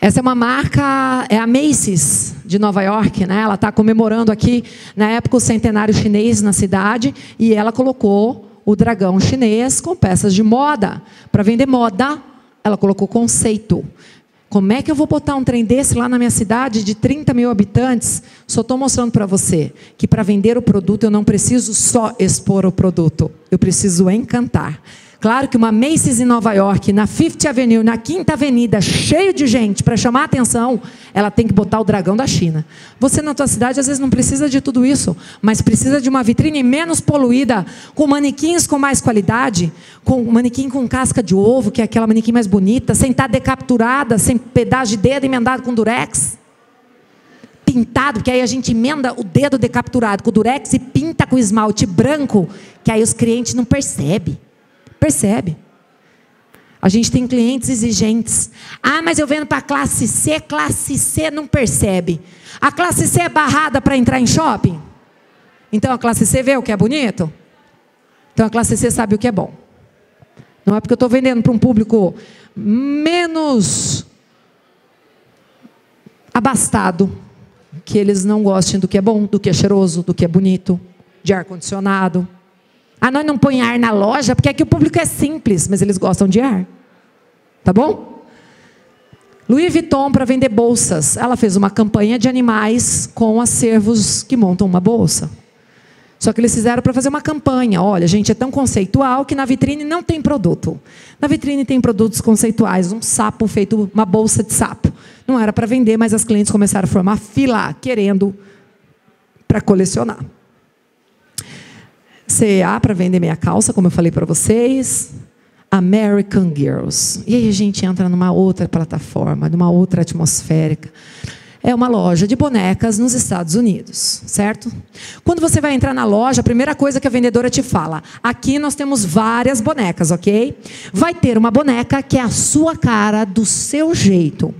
Essa é uma marca, é a Macy's de Nova York, né? Ela está comemorando aqui na época o centenário chinês na cidade e ela colocou o dragão chinês com peças de moda para vender moda. Ela colocou conceito. Como é que eu vou botar um trem desse lá na minha cidade de 30 mil habitantes? Só estou mostrando para você que para vender o produto eu não preciso só expor o produto, eu preciso encantar. Claro que uma Macy's em Nova York, na Fifth Avenue, na Quinta Avenida, cheio de gente para chamar a atenção, ela tem que botar o dragão da China. Você na tua cidade às vezes não precisa de tudo isso, mas precisa de uma vitrine menos poluída, com manequins com mais qualidade, com manequim com casca de ovo, que é aquela manequim mais bonita, sem estar decapturada, sem pedaço de dedo emendado com durex. Pintado, porque aí a gente emenda o dedo decapturado com durex e pinta com esmalte branco, que aí os clientes não percebem. Percebe? A gente tem clientes exigentes. Ah, mas eu vendo para a classe C, classe C não percebe. A classe C é barrada para entrar em shopping? Então a classe C vê o que é bonito? Então a classe C sabe o que é bom. Não é porque eu estou vendendo para um público menos abastado que eles não gostem do que é bom, do que é cheiroso, do que é bonito, de ar-condicionado. Ah, nós não põe ar na loja, porque aqui o público é simples, mas eles gostam de ar. Tá bom? Louis Vuitton para vender bolsas. Ela fez uma campanha de animais com acervos que montam uma bolsa. Só que eles fizeram para fazer uma campanha. Olha, gente, é tão conceitual que na vitrine não tem produto. Na vitrine tem produtos conceituais, um sapo feito, uma bolsa de sapo. Não era para vender, mas as clientes começaram a formar fila querendo para colecionar. CA para vender meia calça, como eu falei para vocês. American Girls. E aí a gente entra numa outra plataforma, numa outra atmosférica. é uma loja de bonecas nos Estados Unidos, certo? Quando você vai entrar na loja, a primeira coisa que a vendedora te fala: aqui nós temos várias bonecas, ok? Vai ter uma boneca que é a sua cara, do seu jeito.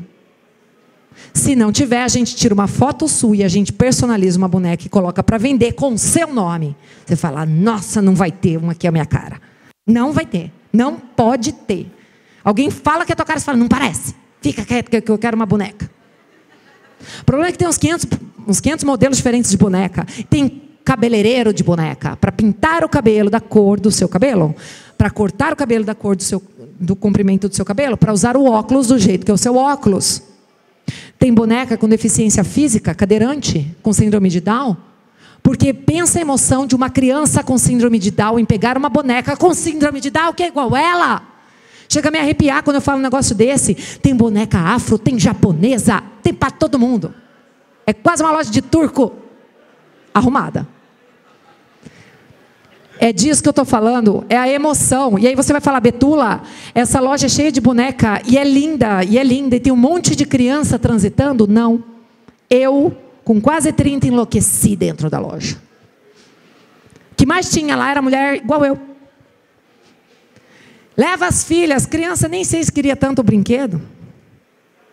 Se não tiver, a gente tira uma foto sua e a gente personaliza uma boneca e coloca para vender com o seu nome. Você fala: nossa, não vai ter uma é a minha cara. Não vai ter. Não pode ter. Alguém fala que é tua cara, você fala: não parece. Fica quieto que eu quero uma boneca. O problema é que tem uns 500, uns 500 modelos diferentes de boneca. Tem cabeleireiro de boneca para pintar o cabelo da cor do seu cabelo, para cortar o cabelo da cor do, seu, do comprimento do seu cabelo, para usar o óculos do jeito que é o seu óculos. Tem boneca com deficiência física, cadeirante, com síndrome de Down. Porque pensa a emoção de uma criança com síndrome de Down em pegar uma boneca com síndrome de Down que é igual ela. Chega a me arrepiar quando eu falo um negócio desse. Tem boneca afro, tem japonesa, tem para todo mundo. É quase uma loja de turco arrumada. É disso que eu estou falando, é a emoção. E aí você vai falar, Betula, essa loja é cheia de boneca e é linda, e é linda, e tem um monte de criança transitando? Não. Eu, com quase 30, enlouqueci dentro da loja. O que mais tinha lá era mulher igual eu. Leva as filhas, criança nem sei se queria tanto brinquedo.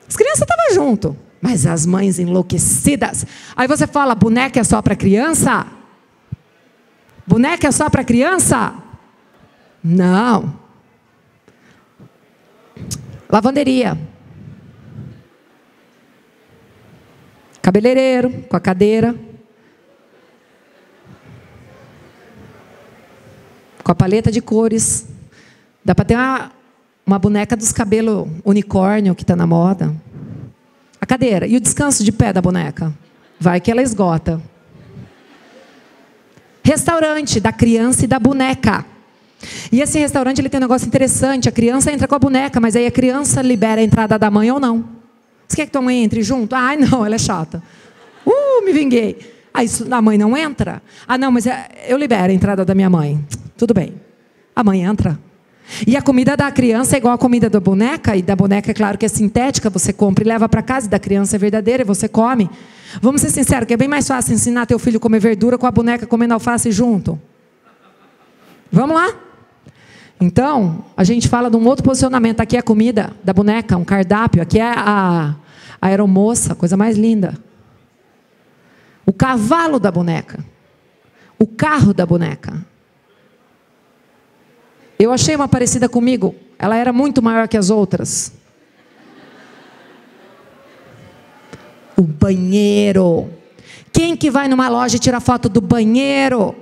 As crianças estavam junto, mas as mães enlouquecidas. Aí você fala, boneca é só para criança? Boneca é só para criança? Não. Lavanderia. Cabeleireiro, com a cadeira. Com a paleta de cores. Dá para ter uma, uma boneca dos cabelos unicórnio que está na moda. A cadeira. E o descanso de pé da boneca? Vai que ela esgota. Restaurante da criança e da boneca. E esse restaurante ele tem um negócio interessante. A criança entra com a boneca, mas aí a criança libera a entrada da mãe ou não. Você quer que tua mãe entre junto? Ai, não, ela é chata. Uh, me vinguei. Ah, isso, a mãe não entra? Ah, não, mas é, eu libero a entrada da minha mãe. Tudo bem. A mãe entra. E a comida da criança é igual a comida da boneca, e da boneca, é claro que é sintética, você compra e leva para casa, e da criança é verdadeira e você come. Vamos ser sinceros, que é bem mais fácil ensinar teu filho a comer verdura com a boneca comendo alface junto. Vamos lá? Então, a gente fala de um outro posicionamento. Aqui é a comida da boneca, um cardápio. Aqui é a, a aeromoça, coisa mais linda. O cavalo da boneca. O carro da boneca. Eu achei uma parecida comigo. Ela era muito maior que as outras. O banheiro. Quem que vai numa loja e tira foto do banheiro?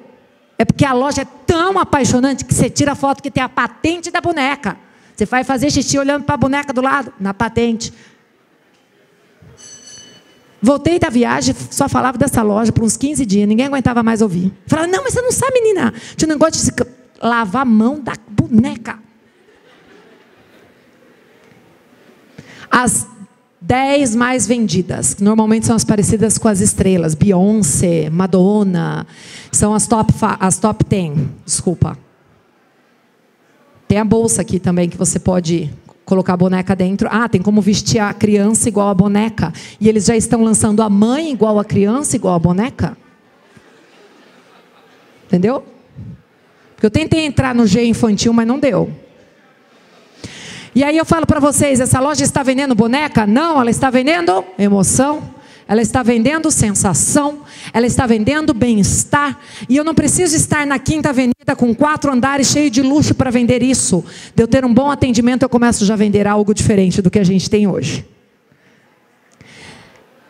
É porque a loja é tão apaixonante que você tira foto que tem a patente da boneca. Você vai fazer xixi olhando para a boneca do lado, na patente. Voltei da viagem, só falava dessa loja por uns 15 dias, ninguém aguentava mais ouvir. Falava, não, mas você não sabe, menina. Tinha um negócio de lavar a mão da boneca. As dez mais vendidas, que normalmente são as parecidas com as estrelas, Beyoncé, Madonna, são as top, as top 10, desculpa. Tem a bolsa aqui também que você pode colocar a boneca dentro. Ah, tem como vestir a criança igual a boneca. E eles já estão lançando a mãe igual a criança, igual a boneca. Entendeu? Porque eu tentei entrar no G infantil, mas não deu. E aí eu falo para vocês, essa loja está vendendo boneca? Não, ela está vendendo emoção. Ela está vendendo sensação, ela está vendendo bem-estar. E eu não preciso estar na quinta avenida com quatro andares cheio de luxo para vender isso. De eu ter um bom atendimento, eu começo já a vender algo diferente do que a gente tem hoje.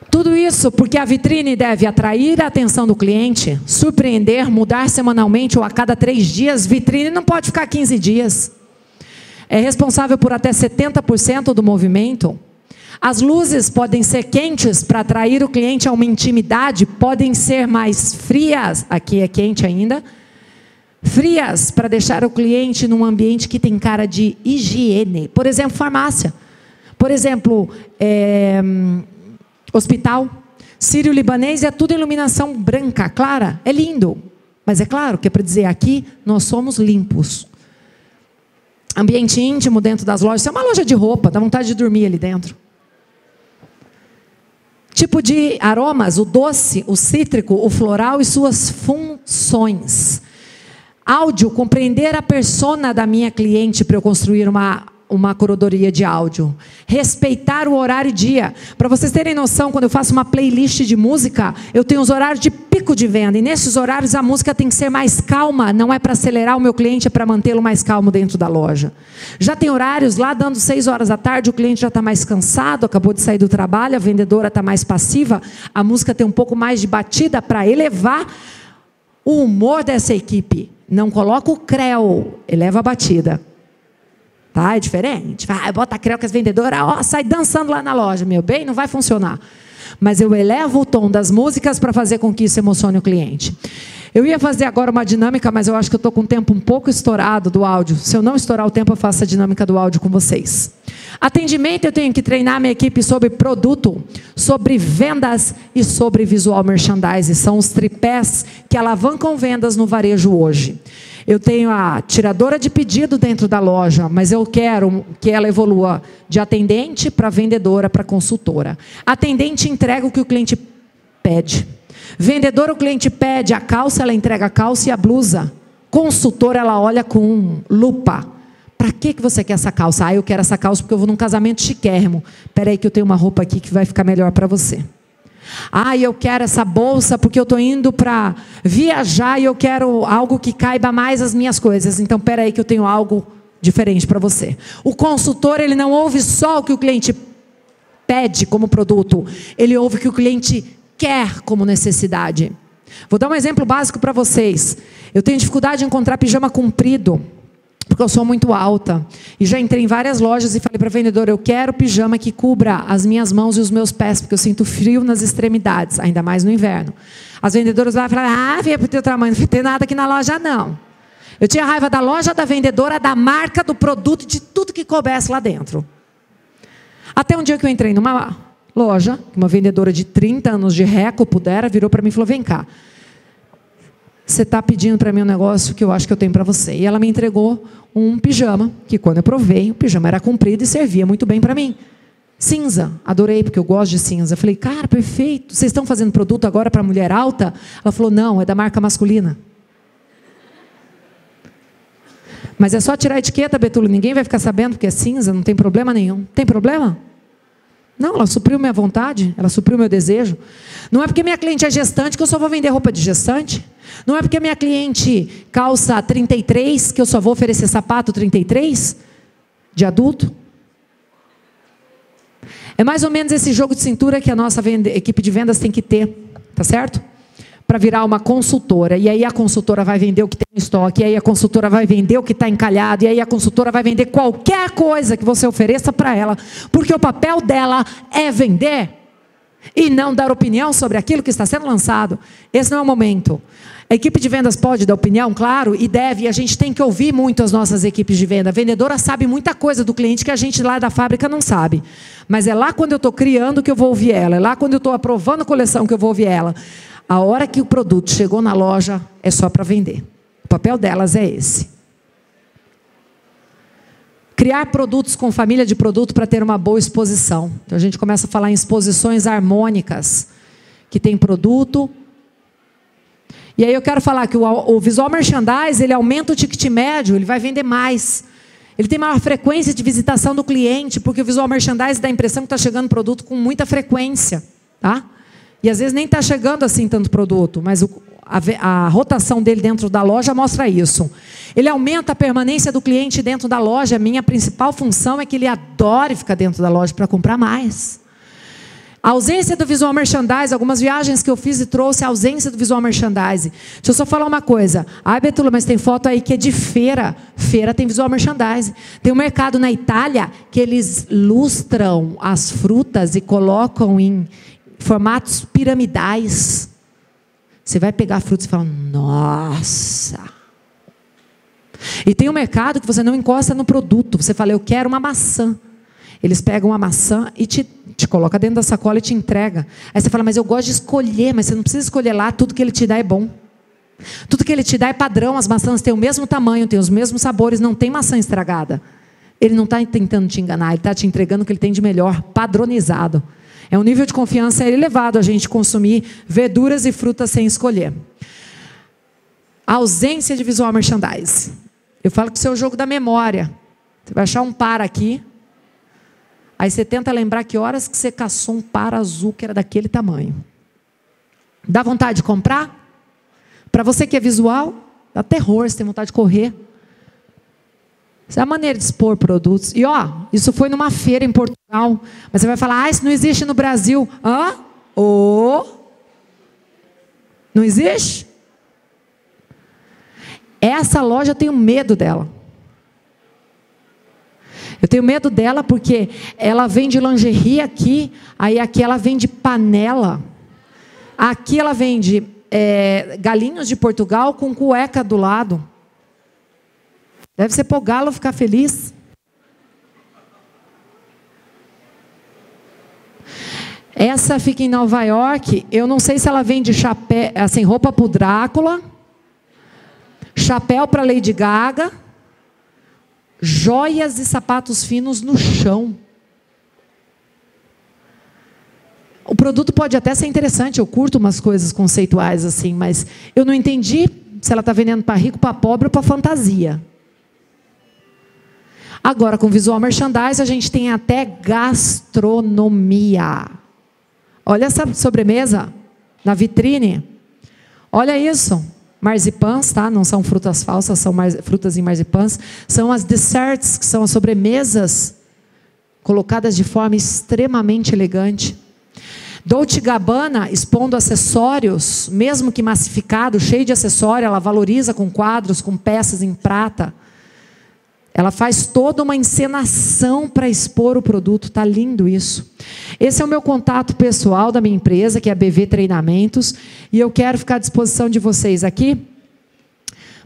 Tudo isso porque a vitrine deve atrair a atenção do cliente, surpreender, mudar semanalmente ou a cada três dias. Vitrine não pode ficar 15 dias. É responsável por até 70% do movimento. As luzes podem ser quentes para atrair o cliente a uma intimidade, podem ser mais frias, aqui é quente ainda, frias para deixar o cliente num ambiente que tem cara de higiene. Por exemplo, farmácia. Por exemplo, é, hospital. Sírio-libanês é tudo iluminação branca, clara. É lindo. Mas é claro que é para dizer aqui nós somos limpos. Ambiente íntimo dentro das lojas. Isso é uma loja de roupa, dá vontade de dormir ali dentro. Tipo de aromas, o doce, o cítrico, o floral e suas funções. Áudio, compreender a persona da minha cliente para eu construir uma uma curadoria de áudio. Respeitar o horário e dia. Para vocês terem noção, quando eu faço uma playlist de música, eu tenho os horários de pico de venda. E nesses horários a música tem que ser mais calma. Não é para acelerar o meu cliente, é para mantê-lo mais calmo dentro da loja. Já tem horários lá dando seis horas da tarde, o cliente já está mais cansado, acabou de sair do trabalho, a vendedora está mais passiva. A música tem um pouco mais de batida para elevar o humor dessa equipe. Não coloca o creu, eleva a batida. Tá? É diferente. Vai, bota a creu que as vendedoras, ó, sai dançando lá na loja, meu bem, não vai funcionar. Mas eu elevo o tom das músicas para fazer com que isso emocione o cliente. Eu ia fazer agora uma dinâmica, mas eu acho que eu estou com o tempo um pouco estourado do áudio. Se eu não estourar o tempo, eu faço a dinâmica do áudio com vocês. Atendimento, eu tenho que treinar minha equipe sobre produto, sobre vendas e sobre visual merchandising. São os tripés que alavancam vendas no varejo hoje. Eu tenho a tiradora de pedido dentro da loja, mas eu quero que ela evolua de atendente para vendedora para consultora. Atendente entrega o que o cliente pede. Vendedora, o cliente pede a calça, ela entrega a calça e a blusa. Consultora, ela olha com lupa. Para que, que você quer essa calça? Ah, eu quero essa calça porque eu vou num casamento chiquérrimo. Espera aí que eu tenho uma roupa aqui que vai ficar melhor para você. Ah, eu quero essa bolsa porque eu estou indo para viajar e eu quero algo que caiba mais as minhas coisas. Então, espera aí que eu tenho algo diferente para você. O consultor, ele não ouve só o que o cliente pede como produto, ele ouve o que o cliente quer como necessidade. Vou dar um exemplo básico para vocês. Eu tenho dificuldade de encontrar pijama comprido porque eu sou muito alta. E já entrei em várias lojas e falei para a vendedora: eu quero pijama que cubra as minhas mãos e os meus pés, porque eu sinto frio nas extremidades, ainda mais no inverno. As vendedoras lá falaram: ah, veio para o teu tamanho, não tem nada aqui na loja, não. Eu tinha raiva da loja, da vendedora, da marca, do produto, de tudo que coubesse lá dentro. Até um dia que eu entrei numa loja, uma vendedora de 30 anos de reco pudera, virou para mim e falou: vem cá você está pedindo para mim um negócio que eu acho que eu tenho para você. E ela me entregou um pijama, que quando eu provei, o pijama era comprido e servia muito bem para mim. Cinza, adorei, porque eu gosto de cinza. falei, cara, perfeito. Vocês estão fazendo produto agora para mulher alta? Ela falou, não, é da marca masculina. Mas é só tirar a etiqueta, Betulo, ninguém vai ficar sabendo porque é cinza, não tem problema nenhum. Tem problema? Não, ela supriu minha vontade, ela supriu meu desejo. Não é porque minha cliente é gestante que eu só vou vender roupa de gestante. Não é porque minha cliente calça 33 que eu só vou oferecer sapato 33 de adulto. É mais ou menos esse jogo de cintura que a nossa equipe de vendas tem que ter, tá certo? Para virar uma consultora. E aí a consultora vai vender o que tem em estoque, e aí a consultora vai vender o que está encalhado, e aí a consultora vai vender qualquer coisa que você ofereça para ela, porque o papel dela é vender e não dar opinião sobre aquilo que está sendo lançado. Esse não é o momento. A equipe de vendas pode dar opinião, claro, e deve, e a gente tem que ouvir muito as nossas equipes de venda. A vendedora sabe muita coisa do cliente que a gente lá da fábrica não sabe. Mas é lá quando eu estou criando que eu vou ouvir ela, é lá quando eu estou aprovando a coleção que eu vou ouvir ela. A hora que o produto chegou na loja, é só para vender. O papel delas é esse. Criar produtos com família de produto para ter uma boa exposição. Então a gente começa a falar em exposições harmônicas, que tem produto. E aí eu quero falar que o, o visual merchandise, ele aumenta o ticket médio, ele vai vender mais. Ele tem maior frequência de visitação do cliente, porque o visual merchandise dá a impressão que está chegando produto com muita frequência. Tá? E às vezes nem está chegando assim tanto produto, mas o, a, a, rotação dele dentro da loja mostra isso. Ele aumenta a permanência do cliente dentro da loja. Minha principal função é que ele adore ficar dentro da loja para comprar mais. A ausência do visual merchandise, algumas viagens que eu fiz e trouxe a ausência do visual merchandise. Deixa eu só falar uma coisa. Ai, Betula, mas tem foto aí que é de feira. Feira tem visual merchandise. Tem um mercado na Itália que eles lustram as frutas e colocam em, formatos piramidais. Você vai pegar frutos e fala, nossa. E tem um mercado que você não encosta no produto. Você fala, eu quero uma maçã. Eles pegam a maçã e te, te coloca dentro da sacola e te entrega. Aí você fala, mas eu gosto de escolher, mas você não precisa escolher lá, tudo que ele te dá é bom. Tudo que ele te dá é padrão, as maçãs têm o mesmo tamanho, têm os mesmos sabores, não tem maçã estragada. Ele não está tentando te enganar, ele está te entregando o que ele tem de melhor, padronizado. É um nível de confiança elevado a gente consumir verduras e frutas sem escolher. A ausência de visual merchandise. Eu falo que isso é o jogo da memória. Você vai achar um par aqui. Aí você tenta lembrar que horas que você caçou um par azul que era daquele tamanho. Dá vontade de comprar? Para você que é visual, dá terror, você tem vontade de correr. Essa é a maneira de expor produtos. E ó, isso foi numa feira em Portugal. Mas você vai falar, ah, isso não existe no Brasil. Hã? Ô? Oh. Não existe? Essa loja eu tenho medo dela. Eu tenho medo dela porque ela vende lingerie aqui, aí aqui ela vende panela. Aqui ela vende é, galinhos de Portugal com cueca do lado. Deve ser para o galo ficar feliz. Essa fica em Nova York. Eu não sei se ela vende chapéu, assim, roupa para o Drácula, chapéu para Lady Gaga, joias e sapatos finos no chão. O produto pode até ser interessante, eu curto umas coisas conceituais assim, mas eu não entendi se ela está vendendo para rico, para pobre ou para fantasia. Agora, com visual merchandise, a gente tem até gastronomia. Olha essa sobremesa na vitrine. Olha isso. Marzipãs, tá? Não são frutas falsas, são frutas em marzipãs. São as desserts, que são as sobremesas colocadas de forma extremamente elegante. Dolce Gabbana expondo acessórios, mesmo que massificado, cheio de acessório, ela valoriza com quadros, com peças em prata. Ela faz toda uma encenação para expor o produto, tá lindo isso. Esse é o meu contato pessoal da minha empresa, que é a BV Treinamentos, e eu quero ficar à disposição de vocês aqui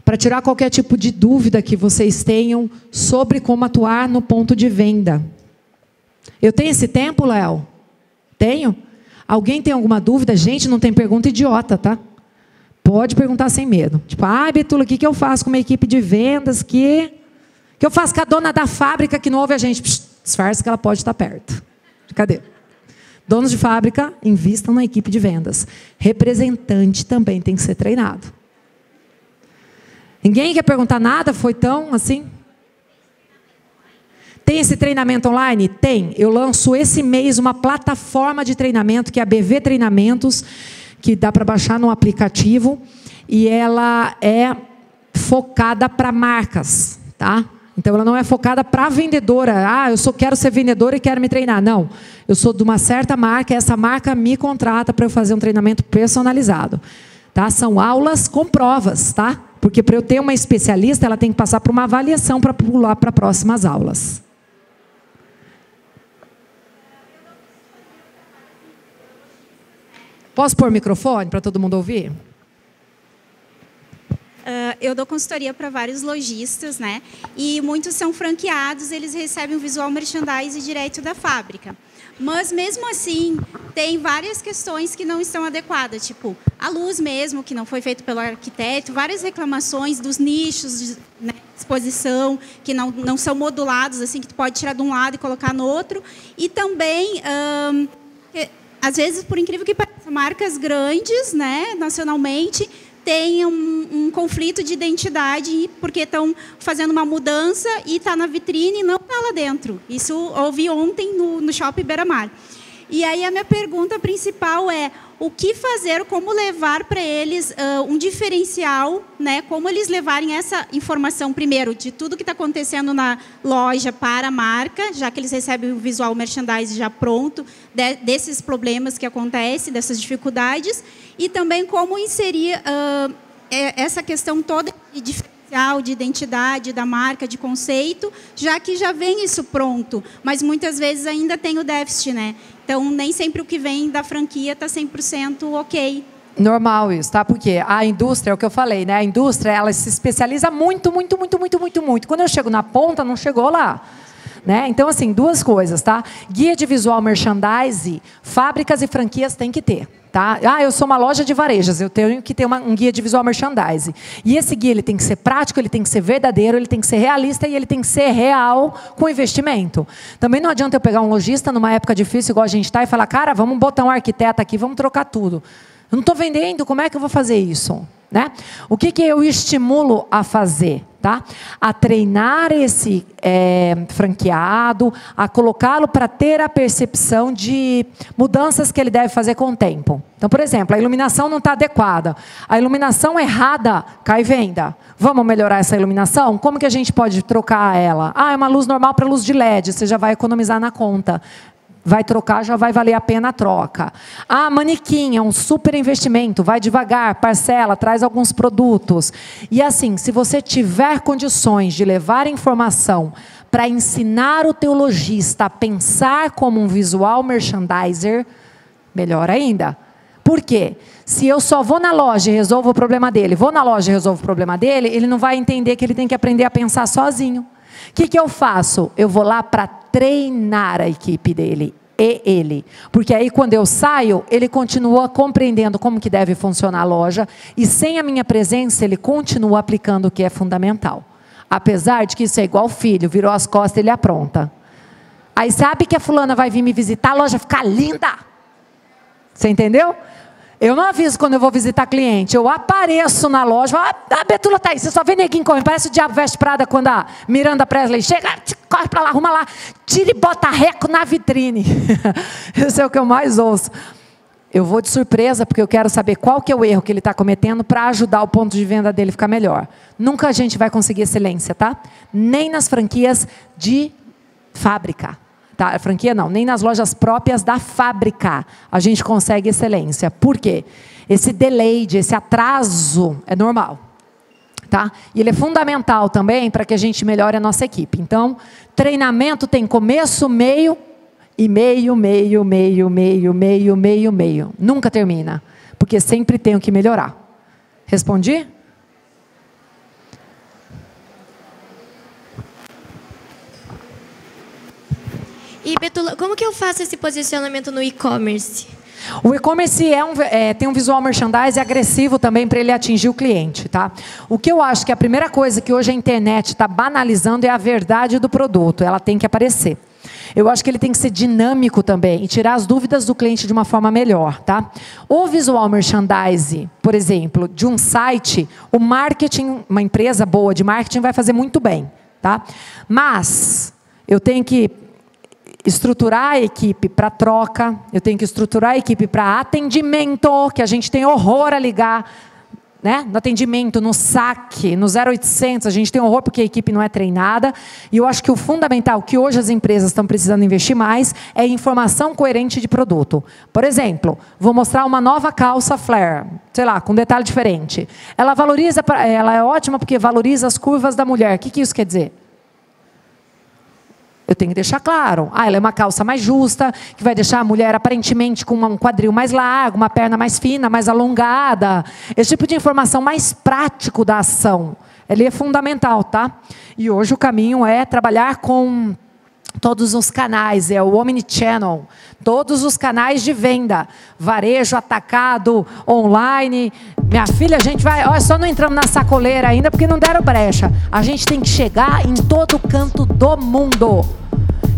para tirar qualquer tipo de dúvida que vocês tenham sobre como atuar no ponto de venda. Eu tenho esse tempo, Léo? Tenho? Alguém tem alguma dúvida? Gente, não tem pergunta idiota, tá? Pode perguntar sem medo. Tipo, ah, Betula, o que, que eu faço com uma equipe de vendas que que eu faço com a dona da fábrica que não ouve a gente? Psh, disfarça que ela pode estar perto. Cadê? Donos de fábrica, invistam na equipe de vendas. Representante também tem que ser treinado. Ninguém quer perguntar nada? Foi tão assim? Tem esse treinamento online? Tem. Eu lanço esse mês uma plataforma de treinamento que é a BV Treinamentos, que dá para baixar no aplicativo e ela é focada para marcas, tá? Então ela não é focada para vendedora. Ah, eu só quero ser vendedora e quero me treinar. Não. Eu sou de uma certa marca, essa marca me contrata para eu fazer um treinamento personalizado. Tá? São aulas com provas, tá? Porque para eu ter uma especialista, ela tem que passar por uma avaliação para pular para próximas aulas. Posso pôr microfone para todo mundo ouvir? Uh, eu dou consultoria para vários lojistas, né? E muitos são franqueados, eles recebem o visual merchandise direto da fábrica. Mas mesmo assim, tem várias questões que não estão adequadas, tipo a luz mesmo, que não foi feito pelo arquiteto, várias reclamações dos nichos de né, exposição que não, não são modulados, assim, que tu pode tirar de um lado e colocar no outro. E também, às vezes, por incrível que pareça, marcas grandes, né, nacionalmente, tem um, um, conflito de identidade porque estão fazendo uma mudança e está na vitrine e não está lá dentro. Isso ouvi ontem no, no Shopping Beira Mar. E aí a minha pergunta principal é o que fazer, como levar para eles uh, um diferencial, né? Como eles levarem essa informação primeiro de tudo que está acontecendo na loja para a marca, já que eles recebem o visual merchandise já pronto de, desses problemas que acontecem, dessas dificuldades, e também como inserir uh, essa questão toda de de identidade da marca, de conceito, já que já vem isso pronto, mas muitas vezes ainda tem o déficit, né? Então, nem sempre o que vem da franquia está 100% ok. Normal isso, tá? Porque a indústria, é o que eu falei, né? A indústria, ela se especializa muito, muito, muito, muito, muito, muito. Quando eu chego na ponta, não chegou lá. Né? Então, assim, duas coisas, tá? Guia de visual merchandise, fábricas e franquias tem que ter. Tá? Ah, eu sou uma loja de varejas, eu tenho que ter uma, um guia de visual merchandising. E esse guia ele tem que ser prático, ele tem que ser verdadeiro, ele tem que ser realista e ele tem que ser real com investimento. Também não adianta eu pegar um lojista numa época difícil, igual a gente está, e falar, cara, vamos botar um arquiteto aqui, vamos trocar tudo. Eu não estou vendendo, como é que eu vou fazer isso? Né? O que, que eu estimulo a fazer? Tá? A treinar esse é, franqueado, a colocá-lo para ter a percepção de mudanças que ele deve fazer com o tempo. Então, por exemplo, a iluminação não está adequada. A iluminação errada cai venda. Vamos melhorar essa iluminação? Como que a gente pode trocar ela? Ah, é uma luz normal para luz de LED, você já vai economizar na conta vai trocar, já vai valer a pena a troca. Ah, manequim é um super investimento, vai devagar, parcela, traz alguns produtos. E assim, se você tiver condições de levar informação para ensinar o teologista a pensar como um visual merchandiser, melhor ainda. Por quê? Se eu só vou na loja e resolvo o problema dele, vou na loja e resolvo o problema dele, ele não vai entender que ele tem que aprender a pensar sozinho. O que, que eu faço? Eu vou lá para treinar a equipe dele e ele. Porque aí quando eu saio, ele continua compreendendo como que deve funcionar a loja e sem a minha presença ele continua aplicando o que é fundamental. Apesar de que isso é igual filho, virou as costas, ele apronta. Aí sabe que a fulana vai vir me visitar, a loja fica linda. Você entendeu? Eu não aviso quando eu vou visitar cliente. Eu apareço na loja. Ah, a Betula tá aí. Você só vê neguinho correndo. Parece o Diabo Veste Prada quando a Miranda Presley chega. Corre para lá, arruma lá. Tira e bota reco na vitrine. Isso é o que eu mais ouço. Eu vou de surpresa porque eu quero saber qual que é o erro que ele está cometendo para ajudar o ponto de venda dele ficar melhor. Nunca a gente vai conseguir excelência, tá? Nem nas franquias de fábrica. Tá? Franquia não, nem nas lojas próprias da fábrica a gente consegue excelência. Por quê? Esse delay, esse atraso é normal. Tá? E ele é fundamental também para que a gente melhore a nossa equipe. Então, treinamento tem começo, meio e meio, meio, meio, meio, meio, meio, meio. Nunca termina, porque sempre tenho que melhorar. Respondi? E Betula, como que eu faço esse posicionamento no e-commerce? O e-commerce é um, é, tem um visual merchandising agressivo também para ele atingir o cliente, tá? O que eu acho que a primeira coisa que hoje a internet está banalizando é a verdade do produto. Ela tem que aparecer. Eu acho que ele tem que ser dinâmico também e tirar as dúvidas do cliente de uma forma melhor, tá? O visual merchandising, por exemplo, de um site, o marketing, uma empresa boa de marketing vai fazer muito bem, tá? Mas eu tenho que estruturar a equipe para troca, eu tenho que estruturar a equipe para atendimento, que a gente tem horror a ligar, né? No atendimento, no saque, no 0800, a gente tem horror porque a equipe não é treinada. E eu acho que o fundamental que hoje as empresas estão precisando investir mais é informação coerente de produto. Por exemplo, vou mostrar uma nova calça flare, sei lá, com um detalhe diferente. Ela valoriza, ela é ótima porque valoriza as curvas da mulher. O que, que isso quer dizer? Eu tenho que deixar claro. Ah, ela é uma calça mais justa, que vai deixar a mulher aparentemente com um quadril mais largo, uma perna mais fina, mais alongada. Esse tipo de informação mais prático da ação. Ele é fundamental, tá? E hoje o caminho é trabalhar com todos os canais, é o Omnichannel, todos os canais de venda, varejo, atacado, online. Minha filha, a gente vai, olha, só não entramos na sacoleira ainda porque não deram brecha. A gente tem que chegar em todo canto do mundo.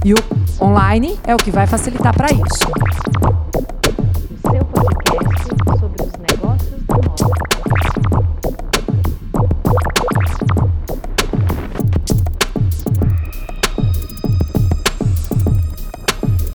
E o online é o que vai facilitar para isso. O seu podcast sobre os negócios da moda.